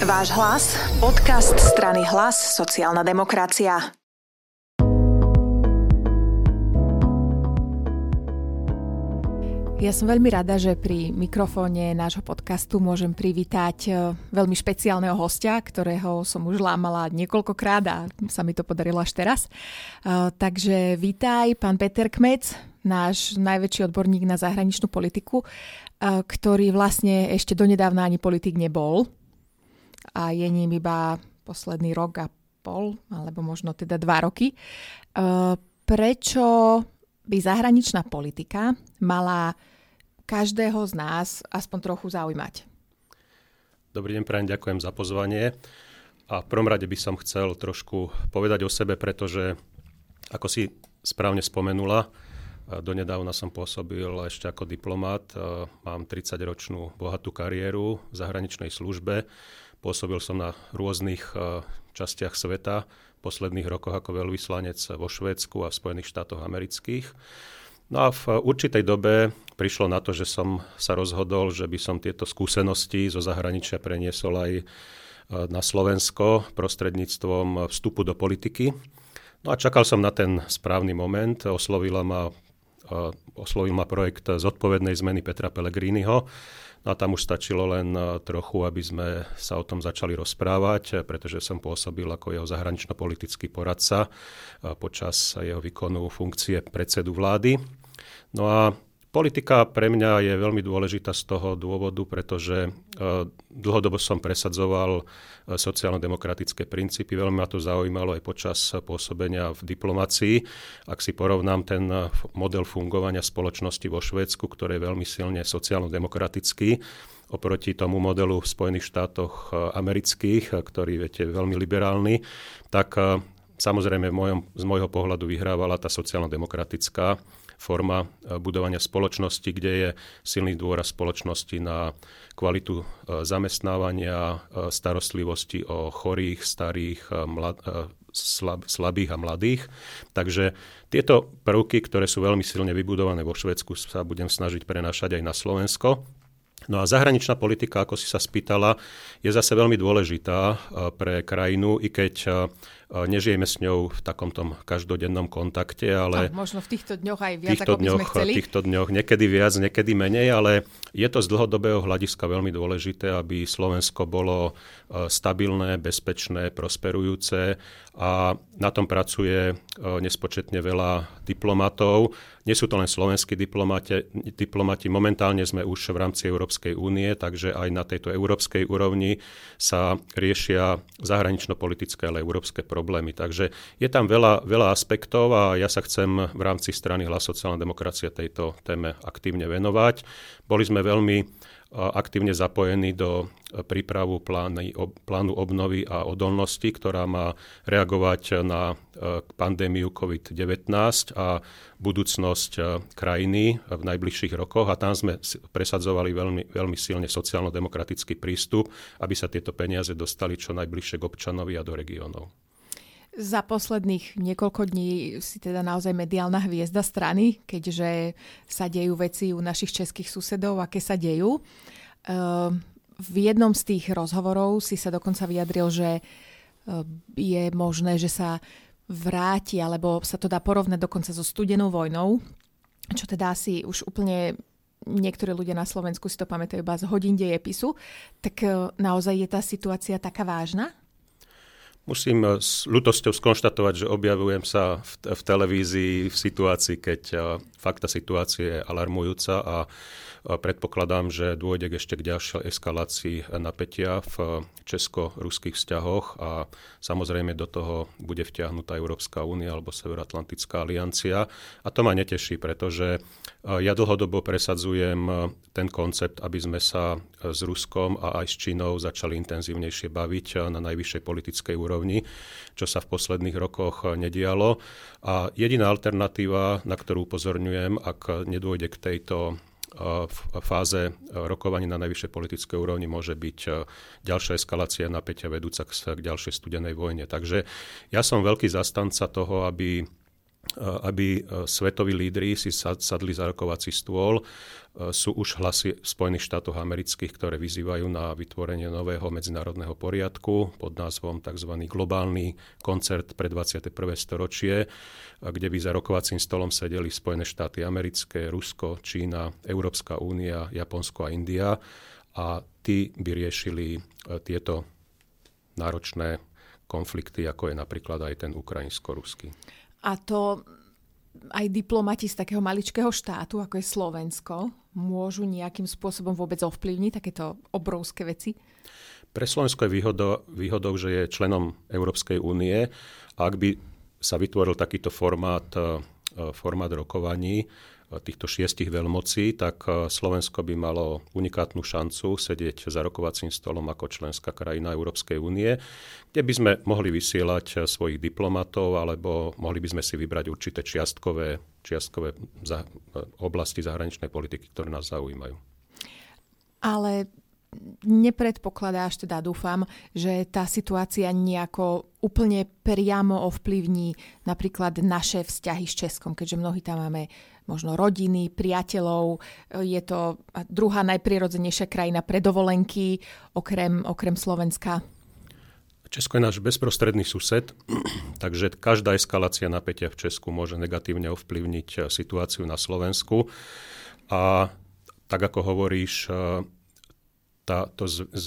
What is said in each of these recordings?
Váš hlas, podcast strany Hlas, sociálna demokracia. Ja som veľmi rada, že pri mikrofóne nášho podcastu môžem privítať e, veľmi špeciálneho hostia, ktorého som už lámala niekoľkokrát a sa mi to podarilo až teraz. E, takže vítaj, pán Peter Kmec, náš najväčší odborník na zahraničnú politiku, e, ktorý vlastne ešte donedávna ani politik nebol a je ním iba posledný rok a pol, alebo možno teda dva roky. Prečo by zahraničná politika mala každého z nás aspoň trochu zaujímať. Dobrý deň, prajem, ďakujem za pozvanie. A v prvom rade by som chcel trošku povedať o sebe, pretože, ako si správne spomenula, donedávna som pôsobil ešte ako diplomát. Mám 30-ročnú bohatú kariéru v zahraničnej službe. Pôsobil som na rôznych častiach sveta, v posledných rokoch ako veľvyslanec vo Švédsku a v Spojených štátoch amerických. No a v určitej dobe prišlo na to, že som sa rozhodol, že by som tieto skúsenosti zo zahraničia preniesol aj e, na Slovensko prostredníctvom vstupu do politiky. No a čakal som na ten správny moment. Oslovila ma, e, oslovil ma projekt zodpovednej zmeny Petra Pellegriniho. No a tam už stačilo len e, trochu, aby sme sa o tom začali rozprávať, pretože som pôsobil ako jeho zahranično-politický poradca počas jeho výkonu funkcie predsedu vlády. No a Politika pre mňa je veľmi dôležitá z toho dôvodu, pretože e, dlhodobo som presadzoval e, sociálno-demokratické princípy. Veľmi ma to zaujímalo aj počas pôsobenia v diplomácii. Ak si porovnám ten model fungovania spoločnosti vo Švédsku, ktorý je veľmi silne sociálno-demokratický, oproti tomu modelu v Spojených štátoch e, amerických, ktorý viete, je veľmi liberálny, tak samozrejme v mojom, z môjho pohľadu vyhrávala tá sociálno-demokratická forma e, budovania spoločnosti, kde je silný dôraz spoločnosti na kvalitu e, zamestnávania, e, starostlivosti o chorých, starých, mlad, slab, slabých a mladých. Takže tieto prvky, ktoré sú veľmi silne vybudované vo Švedsku, sa budem snažiť prenášať aj na Slovensko. No a zahraničná politika, ako si sa spýtala, je zase veľmi dôležitá pre krajinu, i keď Nežijeme s ňou v takomto každodennom kontakte, ale... A možno v týchto dňoch aj viac, týchto ako by dňoch, sme chceli. V týchto dňoch niekedy viac, niekedy menej, ale je to z dlhodobého hľadiska veľmi dôležité, aby Slovensko bolo stabilné, bezpečné, prosperujúce a na tom pracuje nespočetne veľa diplomatov. Nie sú to len slovenskí diplomati, diplomati. Momentálne sme už v rámci Európskej únie, takže aj na tejto európskej úrovni sa riešia zahranično-politické, ale európske problémy problémy. Takže je tam veľa, veľa aspektov a ja sa chcem v rámci strany Hlas sociálna demokracia tejto téme aktívne venovať. Boli sme veľmi aktívne zapojení do prípravu plány, plánu obnovy a odolnosti, ktorá má reagovať na pandémiu COVID-19 a budúcnosť krajiny v najbližších rokoch. A tam sme presadzovali veľmi, veľmi silne sociálno-demokratický prístup, aby sa tieto peniaze dostali čo najbližšie k občanovi a do regiónov. Za posledných niekoľko dní si teda naozaj mediálna hviezda strany, keďže sa dejú veci u našich českých susedov, aké sa dejú. Ehm, v jednom z tých rozhovorov si sa dokonca vyjadril, že ehm, je možné, že sa vráti, alebo sa to dá porovnať dokonca so studenou vojnou, čo teda asi už úplne niektorí ľudia na Slovensku si to pamätajú iba z hodín dejepisu, tak ehm, naozaj je tá situácia taká vážna? Musím s ľutosťou skonštatovať, že objavujem sa v, v televízii v situácii, keď fakta situácie je alarmujúca a Predpokladám, že dôjde ešte k ďalšej eskalácii napätia v česko-ruských vzťahoch a samozrejme do toho bude vtiahnutá Európska únia alebo Severoatlantická aliancia. A to ma neteší, pretože ja dlhodobo presadzujem ten koncept, aby sme sa s Ruskom a aj s Čínou začali intenzívnejšie baviť na najvyššej politickej úrovni, čo sa v posledných rokoch nedialo. A jediná alternatíva, na ktorú upozorňujem, ak nedôjde k tejto v fáze rokovaní na najvyššej politickej úrovni môže byť ďalšia eskalácia napätia vedúca k ďalšej studenej vojne. Takže ja som veľký zastanca toho, aby aby svetoví lídry si sadli za rokovací stôl. Sú už hlasy Spojených štátov amerických, ktoré vyzývajú na vytvorenie nového medzinárodného poriadku pod názvom tzv. globálny koncert pre 21. storočie, kde by za rokovacím stolom sedeli Spojené štáty americké, Rusko, Čína, Európska únia, Japonsko a India a tí by riešili tieto náročné konflikty, ako je napríklad aj ten ukrajinsko-ruský. A to aj diplomati z takého maličkého štátu, ako je Slovensko, môžu nejakým spôsobom vôbec ovplyvniť takéto obrovské veci? Pre Slovensko je výhodou, výhodou, že je členom Európskej únie ak by sa vytvoril takýto formát, formát rokovaní, týchto šiestich veľmocí, tak e, Slovensko by malo unikátnu šancu sedieť za rokovacím stolom ako členská krajina Európskej únie, kde by sme mohli vysielať e, svojich diplomatov alebo mohli by sme si vybrať určité čiastkové, čiastkové za, e, oblasti zahraničnej politiky, ktoré nás zaujímajú. Ale nepredpokladáš, teda dúfam, že tá situácia nejako úplne priamo ovplyvní napríklad naše vzťahy s Českom, keďže mnohí tam máme možno rodiny, priateľov. Je to druhá najprirodzenejšia krajina pre dovolenky, okrem, okrem Slovenska. Česko je náš bezprostredný sused, takže každá eskalácia napätia v Česku môže negatívne ovplyvniť situáciu na Slovensku. A tak ako hovoríš, tá, to z, z,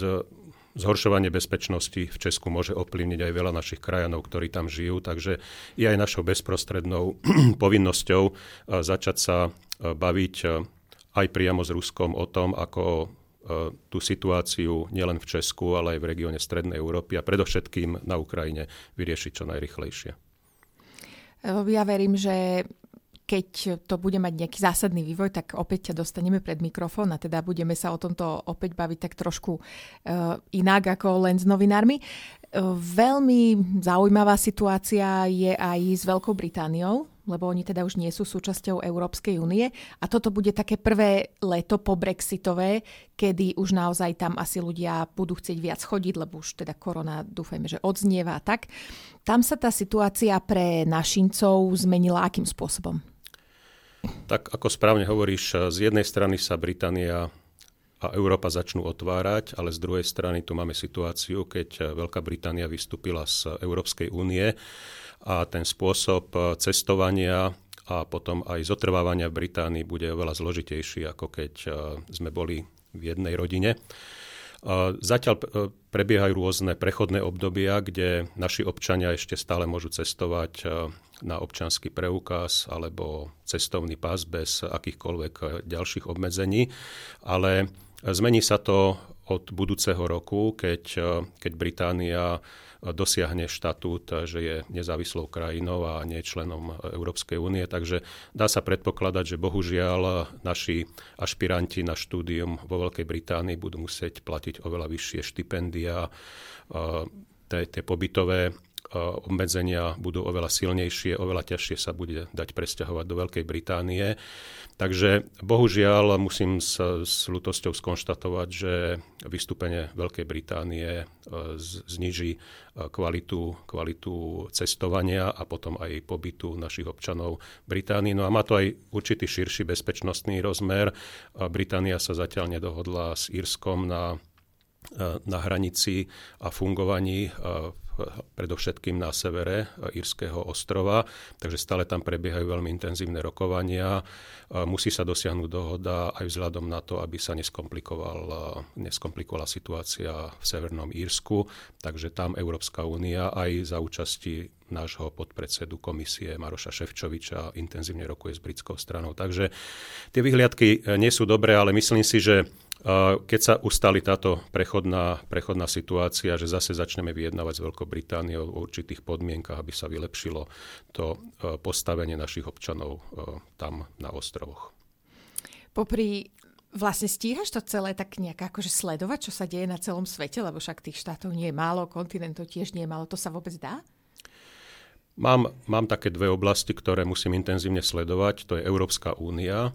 zhoršovanie bezpečnosti v Česku môže ovplyvniť aj veľa našich krajanov, ktorí tam žijú, takže je aj našou bezprostrednou povinnosťou eh, začať sa eh, baviť eh, aj priamo s Ruskom o tom, ako tú situáciu nielen v Česku, ale aj v regióne Strednej Európy a predovšetkým na Ukrajine vyriešiť čo najrychlejšie. Ja verím, že keď to bude mať nejaký zásadný vývoj, tak opäť ťa dostaneme pred mikrofón a teda budeme sa o tomto opäť baviť tak trošku uh, inak ako len s novinármi. Uh, veľmi zaujímavá situácia je aj s Veľkou Britániou, lebo oni teda už nie sú súčasťou Európskej únie a toto bude také prvé leto po Brexitové, kedy už naozaj tam asi ľudia budú chcieť viac chodiť, lebo už teda korona dúfajme, že odznieva tak. Tam sa tá situácia pre našincov zmenila akým spôsobom? Tak ako správne hovoríš, z jednej strany sa Británia a Európa začnú otvárať, ale z druhej strany tu máme situáciu, keď Veľká Británia vystúpila z Európskej únie a ten spôsob cestovania a potom aj zotrvávania v Británii bude oveľa zložitejší, ako keď eh, sme boli v jednej rodine. Zatiaľ e, prebiehajú rôzne prechodné obdobia, kde naši občania ešte stále môžu cestovať e, na občanský preukaz alebo cestovný pás bez akýchkoľvek ďalších obmedzení, ale zmení sa to od budúceho roku, keď, keď Británia dosiahne štatút, že je nezávislou krajinou a nie členom Európskej únie. Takže dá sa predpokladať, že bohužiaľ naši ašpiranti na štúdium vo Veľkej Británii budú musieť platiť oveľa vyššie štipendia, tie pobytové obmedzenia budú oveľa silnejšie, oveľa ťažšie sa bude dať presťahovať do Veľkej Británie. Takže bohužiaľ musím s, s ľutosťou skonštatovať, že vystúpenie Veľkej Británie e, zniží e, kvalitu, kvalitu cestovania a potom aj pobytu našich občanov Británii. No a má to aj určitý širší bezpečnostný rozmer. Británia sa zatiaľ nedohodla s Írskom na e, na hranici a fungovaní predovšetkým na severe Írskeho ostrova, takže stále tam prebiehajú veľmi intenzívne rokovania. Musí sa dosiahnuť dohoda aj vzhľadom na to, aby sa neskomplikovala, situácia v Severnom Írsku, takže tam Európska únia aj za účasti nášho podpredsedu komisie Maroša Ševčoviča intenzívne rokuje s britskou stranou. Takže tie vyhliadky nie sú dobré, ale myslím si, že keď sa ustali táto prechodná, prechodná situácia, že zase začneme vyjednávať s Veľkou Britániou o určitých podmienkach, aby sa vylepšilo to e, postavenie našich občanov e, tam na ostrovoch. Popri Vlastne stíhaš to celé tak nejak akože sledovať, čo sa deje na celom svete, lebo však tých štátov nie je málo, kontinentov tiež nie je málo. To sa vôbec dá? Mám, mám také dve oblasti, ktoré musím intenzívne sledovať. To je Európska únia,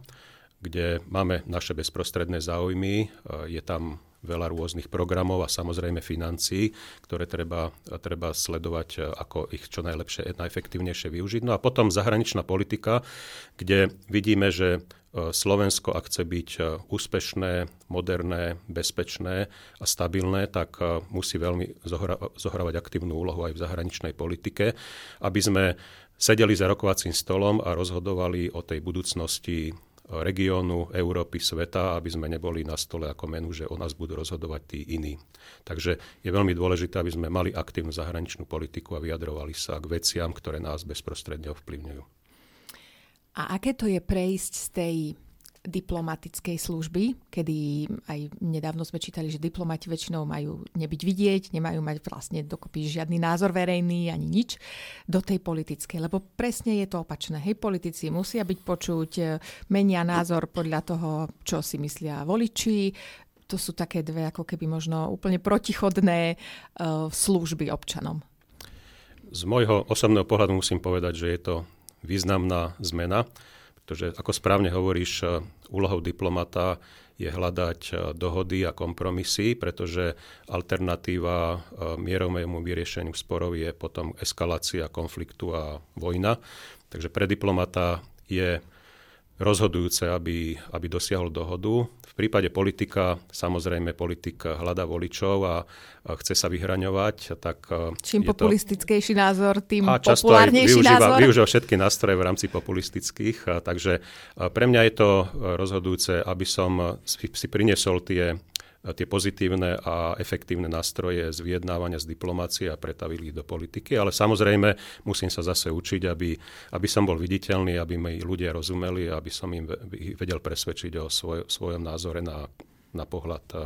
kde máme naše bezprostredné záujmy. Je tam veľa rôznych programov a samozrejme financií, ktoré treba, treba sledovať, ako ich čo najlepšie, najefektívnejšie využiť. No a potom zahraničná politika, kde vidíme, že Slovensko, ak chce byť úspešné, moderné, bezpečné a stabilné, tak musí veľmi zohrávať aktívnu úlohu aj v zahraničnej politike, aby sme sedeli za rokovacím stolom a rozhodovali o tej budúcnosti regiónu, Európy, sveta, aby sme neboli na stole ako menu, že o nás budú rozhodovať tí iní. Takže je veľmi dôležité, aby sme mali aktívnu zahraničnú politiku a vyjadrovali sa k veciam, ktoré nás bezprostredne ovplyvňujú. A aké to je prejsť z tej diplomatickej služby, kedy aj nedávno sme čítali, že diplomati väčšinou majú nebyť vidieť, nemajú mať vlastne dokopy žiadny názor verejný ani nič, do tej politickej. Lebo presne je to opačné. Hej, politici musia byť počuť, e, menia názor podľa toho, čo si myslia voliči, to sú také dve ako keby možno úplne protichodné uh, služby občanom. Z môjho osobného pohľadu musím povedať, že je to významná zmena pretože ako správne hovoríš, e, úlohou diplomata je hľadať e, dohody a kompromisy, pretože alternatíva e, mierovému vyriešeniu sporov je potom eskalácia konfliktu a vojna. Takže pre diplomata je rozhodujúce, aby, aby dosiahol dohodu prípade politika, samozrejme politik hľadá voličov a chce sa vyhraňovať. Tak e, Čím populistickejší to... názor, tým a populárnejší využíva, názor. využíva všetky nástroje v rámci populistických. Takže e, pre mňa je to rozhodujúce, aby som si, si priniesol tie tie pozitívne a efektívne nástroje z vyjednávania, z diplomácie a pretavili ich do politiky. Ale samozrejme musím sa zase učiť, aby, aby som bol viditeľný, aby mi ľudia rozumeli aby som im vedel presvedčiť o svoj, svojom názore na, na pohľad e,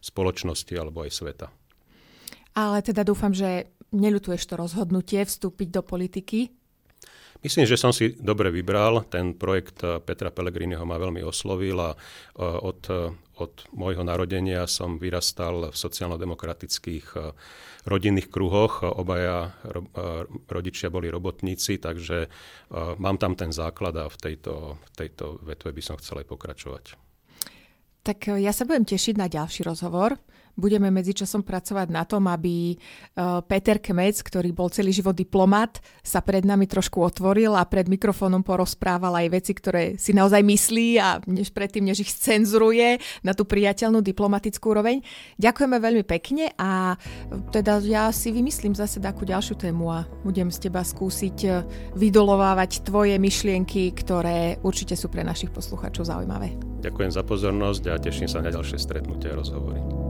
spoločnosti alebo aj sveta. Ale teda dúfam, že neľutuješ to rozhodnutie vstúpiť do politiky, Myslím, že som si dobre vybral. Ten projekt e, Petra Pellegriniho ma veľmi oslovil a e, od, od môjho narodenia som vyrastal v sociálno-demokratických eh, rodinných kruhoch. Obaja rodičia boli robotníci, takže eh, mám tam ten základ a v tejto, v tejto vetve by som chcel aj pokračovať. Tak eh, ja sa budem tešiť na ďalší rozhovor budeme medzičasom pracovať na tom, aby e, Peter Kmec, ktorý bol celý život diplomat, sa pred nami trošku otvoril a pred mikrofónom porozprával aj veci, ktoré si naozaj myslí a než predtým, než ich cenzuruje na tú priateľnú diplomatickú úroveň. Ďakujeme veľmi pekne a teda ja si vymyslím zase takú ďalšiu tému a budem z teba skúsiť e, vydolovávať tvoje myšlienky, ktoré určite sú pre našich poslucháčov zaujímavé. Ďakujem za pozornosť a teším sa na ďalšie stretnutie a rozhovory.